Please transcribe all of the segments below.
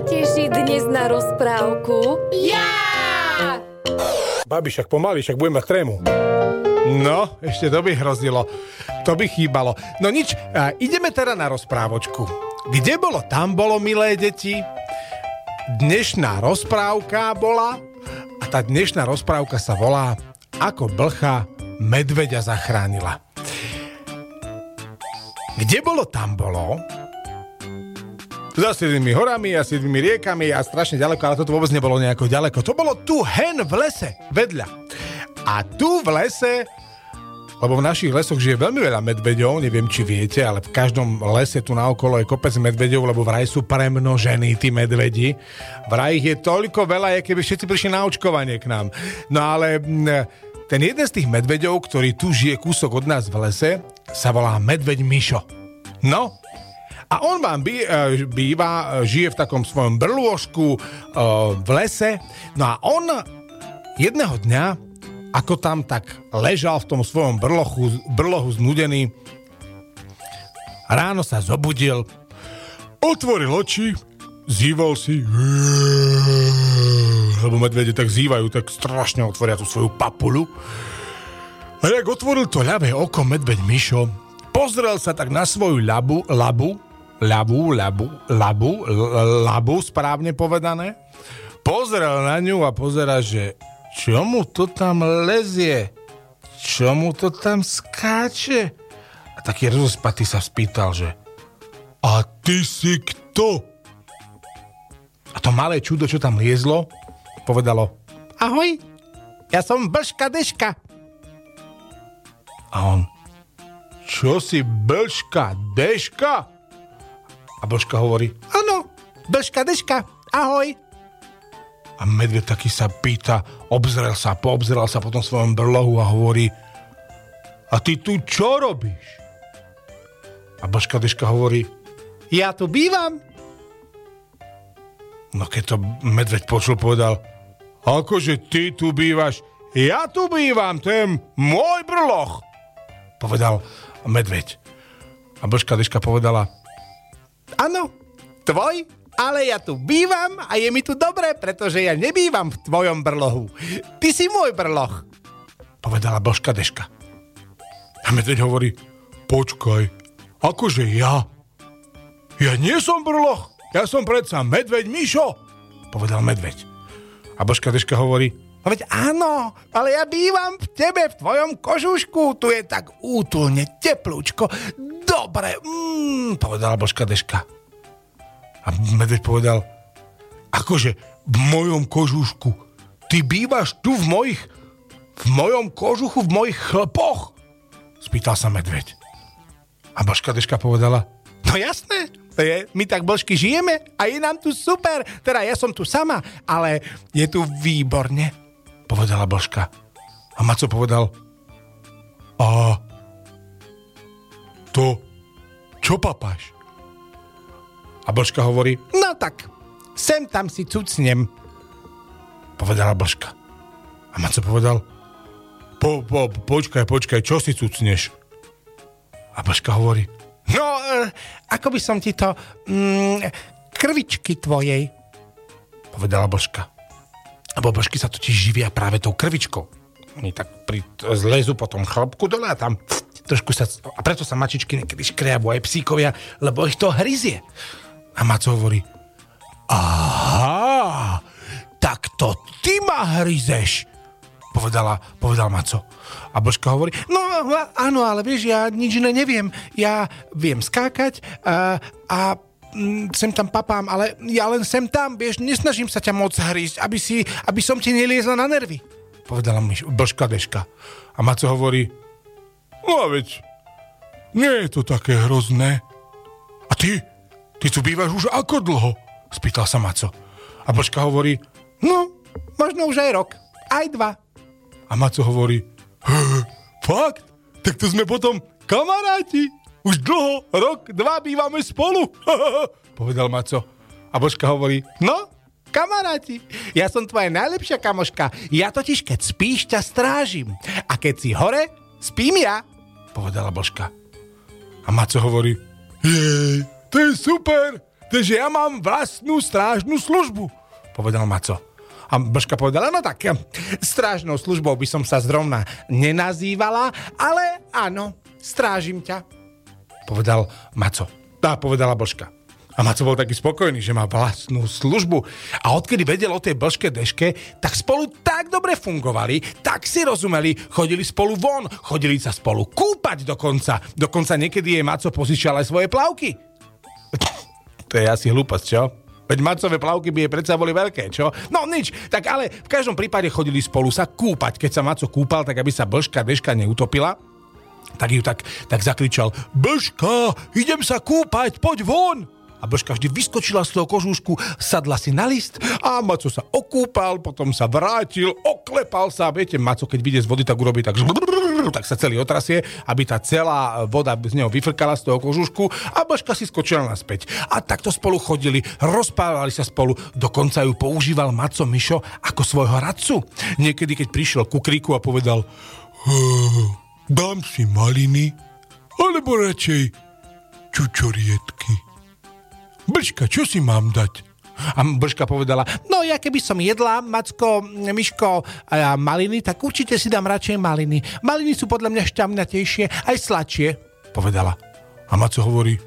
teší dnes na rozprávku? Ja! Babi, však pomaly, však budem mať trému. No, ešte to by hrozilo. To by chýbalo. No nič, a ideme teda na rozprávočku. Kde bolo, tam bolo, milé deti. Dnešná rozprávka bola a tá dnešná rozprávka sa volá Ako blcha medveďa zachránila. Kde bolo, tam bolo. Za siedmými horami a siedmými riekami a strašne ďaleko, ale toto vôbec nebolo nejako ďaleko. To bolo tu hen v lese, vedľa. A tu v lese lebo v našich lesoch žije veľmi veľa medveďov, neviem či viete, ale v každom lese tu naokolo je kopec medveďov, lebo vraj sú premnožení tí medvedi. Vraj ich je toľko veľa, keby všetci prišli na očkovanie k nám. No ale ten jeden z tých medveďov, ktorý tu žije kúsok od nás v lese, sa volá medveď Mišo. No, a on vám bý, e, býva, e, žije v takom svojom brlôžku e, v lese. No a on jedného dňa ako tam tak ležal v tom svojom brlohu, brlohu znudený. Ráno sa zobudil, otvoril oči, zýval si, lebo medvede tak zývajú, tak strašne otvoria tú svoju papulu. A jak otvoril to ľavé oko medveď Mišo, pozrel sa tak na svoju labu, labu, labu, labu, labu, labu, správne povedané, pozrel na ňu a pozera, že čo mu to tam lezie? Čo mu to tam skáče? A taký rozospatý sa spýtal, že a ty si kto? A to malé čudo, čo tam liezlo, povedalo Ahoj, ja som Blška Deška. A on Čo si Blška Deška? A Blška hovorí Áno, Blška Deška, ahoj. A medveď taký sa pýta, obzrel sa, poobzrel sa po tom svojom brlohu a hovorí A ty tu čo robíš? A Božka Deška hovorí Ja tu bývam. No keď to medveď počul, povedal Akože ty tu bývaš? Ja tu bývam, to je môj brloh. Povedal medveď. A Božka Deška povedala Áno, tvoj ale ja tu bývam a je mi tu dobre, pretože ja nebývam v tvojom brlohu. Ty si môj brloh, povedala Božka Deška. A medveď hovorí, počkaj, akože ja? Ja nie som brloh, ja som predsa medveď Mišo, povedal medveď. A Božka Deška hovorí, a veď áno, ale ja bývam v tebe, v tvojom kožušku, tu je tak útulne, teplúčko, dobre, mm, povedala Božka Deška. A medveď povedal, akože v mojom kožušku, ty bývaš tu v mojich, v mojom kožuchu, v mojich chlpoch? Spýtal sa medveď. A Božka Deška povedala, no jasné, je, my tak božky žijeme a je nám tu super, teda ja som tu sama, ale je tu výborne, povedala Božka. A Maco povedal, a to, čo papáš? A Božka hovorí, no tak, sem tam si cucnem. Povedala Božka. A Maco povedal, po, po, počkaj, počkaj, čo si cucneš? A Božka hovorí, no, e, ako by som ti to, mm, krvičky tvojej, povedala Božka. Lebo Božky sa totiž živia práve tou krvičkou. Oni tak pri, zlezu po tom chlopku dole a tam trošku sa... A preto sa mačičky niekedy škriabu aj psíkovia, lebo ich to hryzie. A Maco hovorí, aha, tak to ty ma hryzeš, povedala, povedal Maco. A Božka hovorí, no áno, ale vieš, ja nič iné neviem. Ja viem skákať a, a mm, sem tam papám, ale ja len sem tam, vieš, nesnažím sa ťa moc hrísť, aby, si, aby som ti neliezla na nervy. Povedala mi Božka Deška. A Maco hovorí, no veď, nie je to také hrozné. A ty, Ty tu bývaš už ako dlho? Spýtal sa Maco. A Božka hovorí, no, možno už aj rok, aj dva. A Maco hovorí, fakt? Tak to sme potom kamaráti. Už dlho, rok, dva bývame spolu. Povedal Maco. A Božka hovorí, no, kamaráti, ja som tvoja najlepšia kamoška. Ja totiž, keď spíš, ťa strážim. A keď si hore, spím ja. Povedala Božka. A Maco hovorí, jej, to je super, takže ja mám vlastnú strážnu službu, povedal Maco. A Brška povedala, no tak, strážnou službou by som sa zrovna nenazývala, ale áno, strážim ťa, povedal Maco. Tá povedala Brška. A Maco bol taký spokojný, že má vlastnú službu. A odkedy vedel o tej blžke deške, tak spolu tak dobre fungovali, tak si rozumeli, chodili spolu von, chodili sa spolu kúpať dokonca. Dokonca niekedy jej Maco požičal aj svoje plavky. to je asi hlúposť, čo? Veď macové plavky by jej predsa boli veľké, čo? No nič, tak ale v každom prípade chodili spolu sa kúpať. Keď sa Maco kúpal, tak aby sa blžka deška neutopila, tak ju tak, tak zakričal Blžka, idem sa kúpať, poď von! A Blžka vždy vyskočila z toho kožúšku, sadla si na list a Maco sa okúpal, potom sa vrátil, oklepal sa. Viete, Maco, keď vyjde z vody, tak urobí tak tak sa celý otrasie, aby tá celá voda z neho vyfrkala z toho kožušku a Blžka si skočila naspäť. A takto spolu chodili, rozpávali sa spolu, dokonca ju používal Maco Mišo ako svojho radcu. Niekedy, keď prišiel ku kríku a povedal dám si maliny, alebo radšej čučorietky. Brška, čo si mám dať? A Brška povedala, no ja keby som jedla, Macko, Miško a maliny, tak určite si dám radšej maliny. Maliny sú podľa mňa šťavnatejšie, aj sladšie, povedala. A Maco hovorí,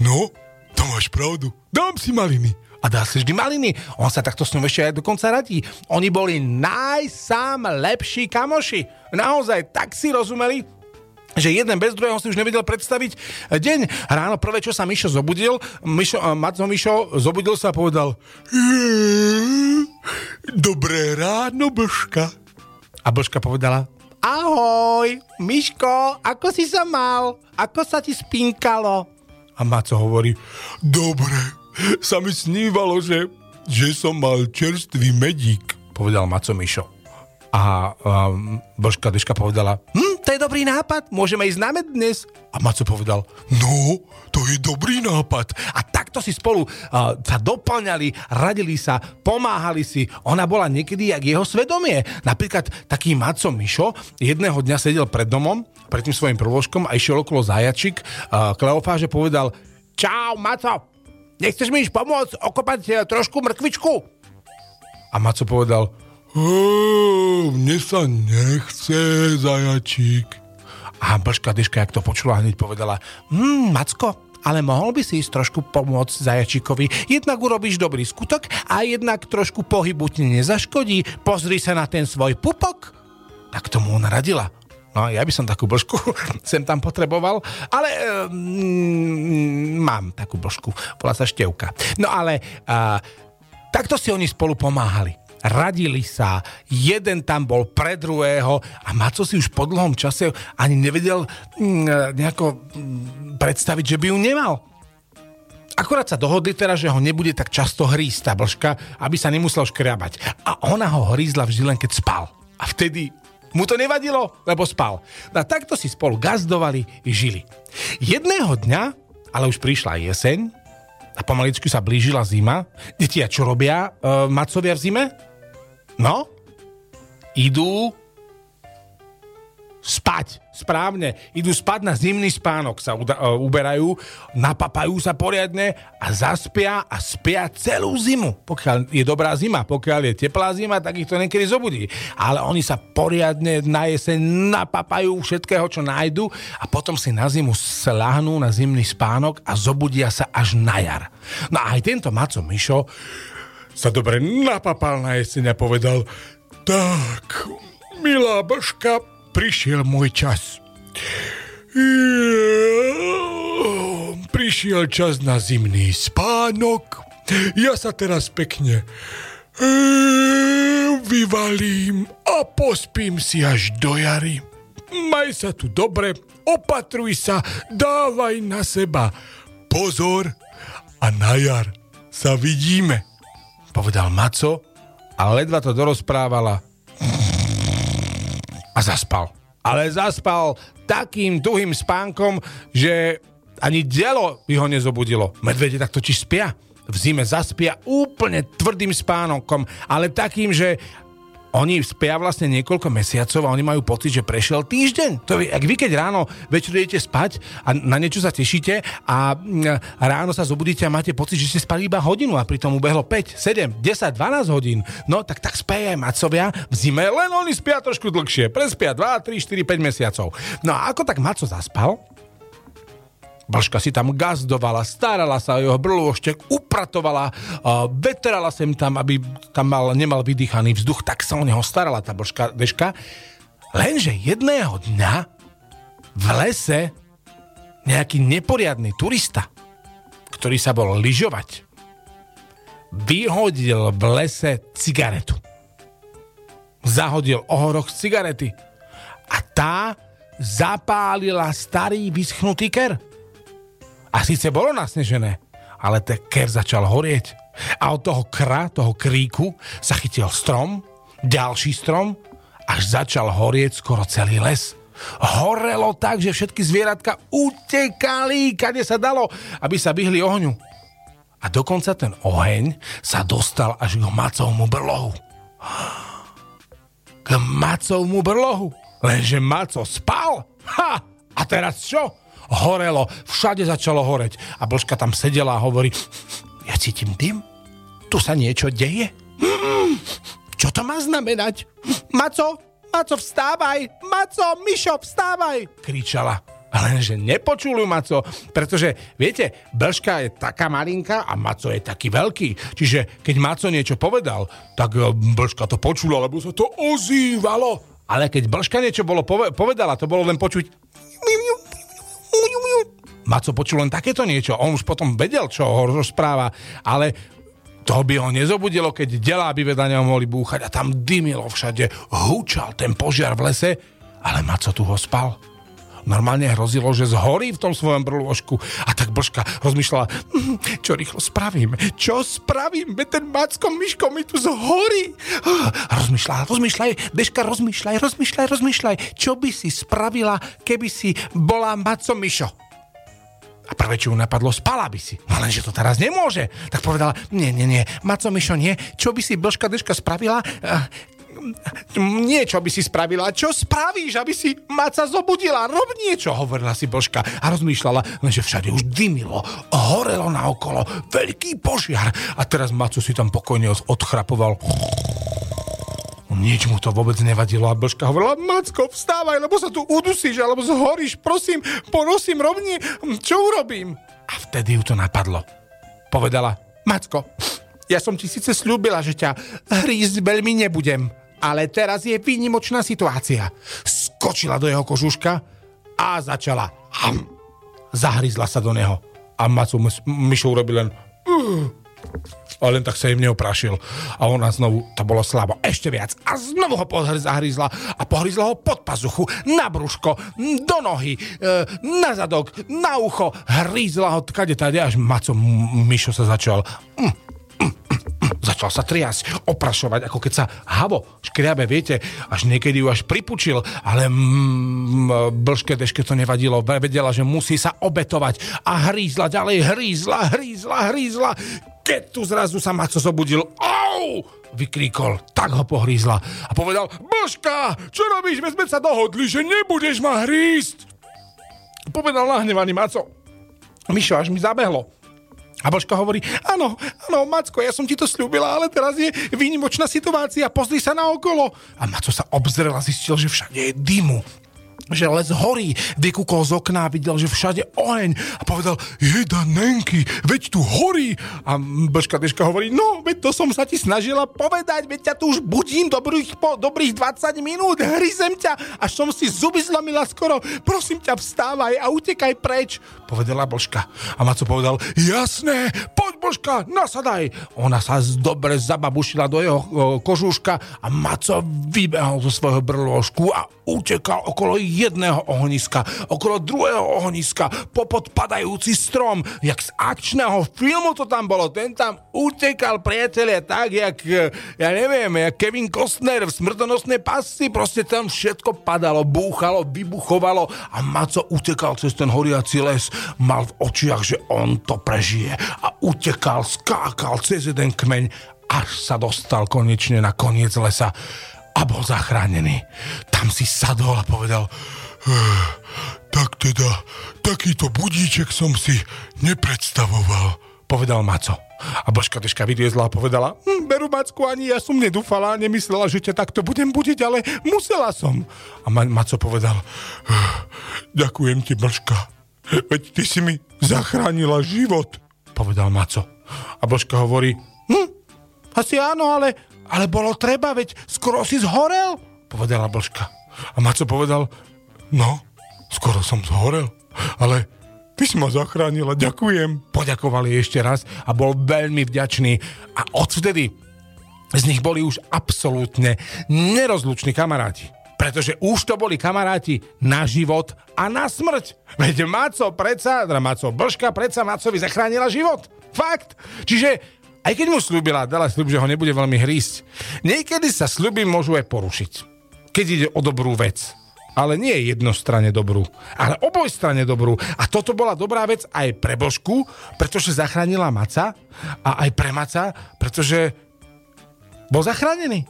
no, to máš pravdu, dám si maliny. A dá si vždy maliny. On sa takto s ňou ešte aj dokonca radí. Oni boli najsám lepší kamoši. Naozaj tak si rozumeli, že jeden bez druhého si už nevedel predstaviť deň. Ráno prvé, čo sa Mišo zobudil, Mišo, Maco Mišo zobudil sa a povedal Dobré ráno, Blška. A Blška povedala Ahoj, Miško, ako si sa mal? Ako sa ti spinkalo? A Maco hovorí Dobre, sa mi snívalo, že, že som mal čerstvý medík, povedal Maco Mišo. A um, Božka Deška povedala, hm, to je dobrý nápad, môžeme ísť na med dnes. A Maco povedal, no, to je dobrý nápad. A takto si spolu uh, sa doplňali, radili sa, pomáhali si. Ona bola niekedy jak jeho svedomie. Napríklad taký Maco Mišo jedného dňa sedel pred domom, pred tým svojim proložkom a išiel okolo zajačik. Uh, Kleofáže povedal, čau Maco, nechceš mi pomôcť okopať uh, trošku mrkvičku? A Maco povedal, mne sa nechce, zajačík. A Blška Dyška, jak to počula, hneď povedala, hm, Macko, ale mohol by si ísť trošku pomôcť zajačíkovi. Jednak urobíš dobrý skutok a jednak trošku pohybu ti nezaškodí. Pozri sa na ten svoj pupok. Tak tomu ona radila. No, ja by som takú blžku sem tam potreboval, ale mm, mám takú blžku. Volá sa Števka. No ale uh, takto si oni spolu pomáhali radili sa, jeden tam bol pre druhého a Maco si už po dlhom čase ani nevedel mm, nejako mm, predstaviť, že by ju nemal. Akorát sa dohodli teraz, že ho nebude tak často hrísť tá blžka, aby sa nemusel škriabať. A ona ho hrízla vždy len keď spal. A vtedy mu to nevadilo, lebo spal. A takto si spolu gazdovali i žili. Jedného dňa, ale už prišla jeseň, a pomaličky sa blížila zima. Deti, a čo robia uh, macovia v zime? No, idú spať. Správne. Idú spať na zimný spánok, sa uh, uberajú, napapajú sa poriadne a zaspia a spia celú zimu. Pokiaľ je dobrá zima, pokiaľ je teplá zima, tak ich to niekedy zobudí. Ale oni sa poriadne na jeseň napapajú všetkého, čo nájdu a potom si na zimu slahnú na zimný spánok a zobudia sa až na jar. No a aj tento Maco Mišo sa dobre napapal na jeseň a povedal Tak, milá Božka, prišiel môj čas. Prišiel čas na zimný spánok. Ja sa teraz pekne vyvalím a pospím si až do jary. Maj sa tu dobre, opatruj sa, dávaj na seba pozor a na jar sa vidíme povedal Maco a ledva to dorozprávala a zaspal. Ale zaspal takým tuhým spánkom, že ani dielo by ho nezobudilo. Medvede tak totiž spia. V zime zaspia úplne tvrdým spánkom, ale takým, že oni spia vlastne niekoľko mesiacov a oni majú pocit, že prešiel týždeň. To je, ak vy keď ráno večer idete spať a na niečo sa tešíte a mm, ráno sa zobudíte a máte pocit, že ste spali iba hodinu a pritom ubehlo 5, 7, 10, 12 hodín. No tak tak spia aj macovia v zime, len oni spia trošku dlhšie. Prespia 2, 3, 4, 5 mesiacov. No a ako tak maco zaspal, Blška si tam gazdovala, starala sa o jeho brlôštek, upratovala, vetrala sem tam, aby tam mal, nemal vydýchaný vzduch, tak sa o neho starala tá Blška, Deška. Lenže jedného dňa v lese nejaký neporiadny turista, ktorý sa bol lyžovať, vyhodil v lese cigaretu. Zahodil ohorok z cigarety a tá zapálila starý vyschnutý ker. A síce bolo nasnežené, ale ten ker začal horieť. A od toho kra, toho kríku sa chytil strom, ďalší strom, až začal horieť skoro celý les. Horelo tak, že všetky zvieratka utekali, kade sa dalo, aby sa vyhli ohňu. A dokonca ten oheň sa dostal až k macovmu brlohu. K macovmu brlohu. Lenže maco spal. Ha! A teraz čo? Horelo, všade začalo horeť. A Blžka tam sedela a hovorí, ja cítim dym, tu sa niečo deje. Čo to má znamenať? Maco, Maco, vstávaj! Maco, Mišo, vstávaj! Kričala. Lenže nepočul Maco, pretože, viete, Blžka je taká malinká a Maco je taký veľký. Čiže keď Maco niečo povedal, tak e, Blžka to počula, lebo sa to ozývalo. Ale keď Blžka niečo bolo povedala, to bolo len počuť Maco počul len takéto niečo. On už potom vedel, čo ho rozpráva, ale to by ho nezobudilo, keď delá by vedania mohli búchať a tam dymilo všade. Húčal ten požiar v lese, ale Maco tu ho spal. Normálne hrozilo, že zhorí v tom svojom brložku. A tak Blška rozmýšľala, hm, čo rýchlo spravím, čo spravím, ten Macko Myško mi tu zhorí. Rozmýšľala, rozmýšľaj, Deška, rozmýšľaj, rozmýšľaj, rozmýšľaj, čo by si spravila, keby si bola Maco Myšo. A prvé, čo ju napadlo, spala by si. No lenže to teraz nemôže. Tak povedala, nie, nie, nie, Maco Mišo, nie. Čo by si Blška Deška spravila? niečo by si spravila. Čo spravíš, aby si Maca zobudila? Rob niečo, hovorila si Blška a rozmýšľala, lenže všade už dymilo, horelo naokolo, veľký požiar. A teraz Macu si tam pokojne odchrapoval nič mu to vôbec nevadilo a Blška hovorila, Macko, vstávaj, lebo sa tu udusíš, alebo zhoríš, prosím, ponosím rovne, čo urobím? A vtedy ju to napadlo. Povedala, Macko, ja som ti síce slúbila, že ťa hrísť veľmi nebudem, ale teraz je výnimočná situácia. Skočila do jeho kožuška a začala. Hm, zahryzla sa do neho. A Macu myšou urobil len... Uh, a len tak sa im neoprašil. A ona znovu, to bolo slabo, ešte viac. A znovu ho zahryzla a pohryzla ho pod pazuchu, na brúško, do nohy, e, na zadok, na ucho. Hryzla ho kade tady, až Maco Mišo sa začal... Mm, mm, mm, mm, začal sa triasť, oprašovať, ako keď sa havo škriabe, viete, až niekedy ju až pripučil, ale mm, blžke deške to nevadilo, vedela, že musí sa obetovať a hrízla ďalej, hrízla, hrízla, hrízla, keď tu zrazu sa Maco zobudil, au! vykríkol, tak ho pohrízla a povedal, Božka, čo robíš, my sme sa dohodli, že nebudeš ma hrísť. Povedal nahnevaný Maco. Mišo, až mi zabehlo. A Božka hovorí, áno, áno, Macko, ja som ti to slúbila, ale teraz je výnimočná situácia, pozri sa na okolo. A Maco sa obzrel a zistil, že všade je dymu že les horí, vykúkol z okna a videl, že všade oheň a povedal, jeda Nenky, veď tu horí. A Blška Deška hovorí, no, veď to som sa ti snažila povedať, veď ťa tu už budím dobrých, po, dobrých 20 minút, hryzem ťa, až som si zuby zlomila skoro, prosím ťa, vstávaj a utekaj preč, povedala Blška. A Maco povedal, jasné, poď Blška, nasadaj. Ona sa dobre zababušila do jeho kožúška a Maco vybehol zo svojho brložku a utekal okolo jedného ohniska, okolo druhého ohniska, popod padajúci strom, jak z akčného filmu to tam bolo, ten tam utekal priatelia tak, jak, ja neviem, jak Kevin Costner v smrtonosnej pasci, proste tam všetko padalo, búchalo, vybuchovalo a Maco utekal cez ten horiaci les, mal v očiach, že on to prežije a utekal, skákal cez jeden kmeň, až sa dostal konečne na koniec lesa a bol zachránený. Tam si sadol a povedal, "Eh, tak teda, takýto budíček som si nepredstavoval, povedal Maco. A Božka Deška vyliezla a povedala, hm, Beru Macku, ani ja som nedúfala, nemyslela, že ťa takto budem budiť, ale musela som. A Ma- Maco povedal, "Eh, ďakujem ti, Božka, veď ty si mi zachránila život, povedal Maco. A Božka hovorí, hm, asi áno, ale, ale bolo treba, veď skoro si zhorel, povedala Božka. A Maco povedal, no, skoro som zhorel, ale ty si ma zachránila, ďakujem. Poďakovali ešte raz a bol veľmi vďačný. A odvtedy z nich boli už absolútne nerozluční kamaráti. Pretože už to boli kamaráti na život a na smrť. Veď Maco predsa, teda Maco Blška predsa Macovi zachránila život. Fakt. Čiže aj keď mu slúbila, dala slúb, že ho nebude veľmi hrísť. Niekedy sa sľuby môžu aj porušiť. Keď ide o dobrú vec ale nie jednostranne dobrú, ale obojstranne dobrú. A toto bola dobrá vec aj pre Božku, pretože zachránila Maca a aj pre Maca, pretože bol zachránený.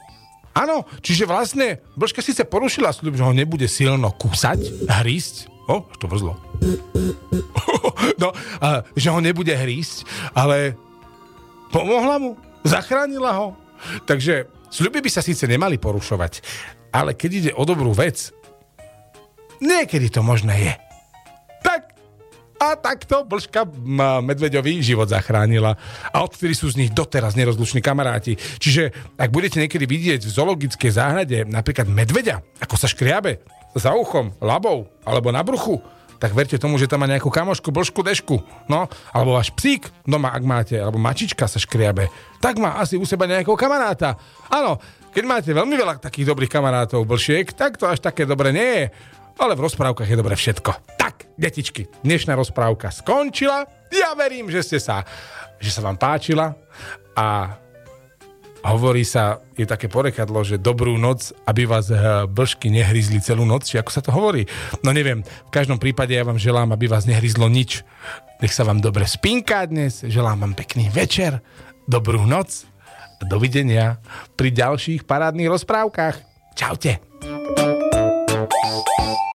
Áno, čiže vlastne Božka síce porušila sľub, že ho nebude silno kúsať, hrísť, o, to vrzlo. no, a, že ho nebude hrísť, ale pomohla mu, zachránila ho. Takže sľuby by sa síce nemali porušovať, ale keď ide o dobrú vec, Niekedy to možné je. Tak a takto Blška Medveďovi život zachránila. A odtedy sú z nich doteraz nerozluční kamaráti. Čiže ak budete niekedy vidieť v zoologickej záhrade napríklad medveďa, ako sa škriabe za uchom, labou alebo na bruchu, tak verte tomu, že tam má nejakú kamošku, blšku, dešku. No, alebo váš psík doma, ak máte, alebo mačička sa škriabe, tak má asi u seba nejakého kamaráta. Áno, keď máte veľmi veľa takých dobrých kamarátov, blšiek, tak to až také dobre nie je ale v rozprávkach je dobre všetko. Tak, detičky, dnešná rozprávka skončila. Ja verím, že ste sa, že sa vám páčila a hovorí sa, je také porekadlo, že dobrú noc, aby vás eh, blšky nehryzli celú noc, či ako sa to hovorí. No neviem, v každom prípade ja vám želám, aby vás nehryzlo nič. Nech sa vám dobre spinká dnes, želám vám pekný večer, dobrú noc a dovidenia pri ďalších parádnych rozprávkach. Čaute.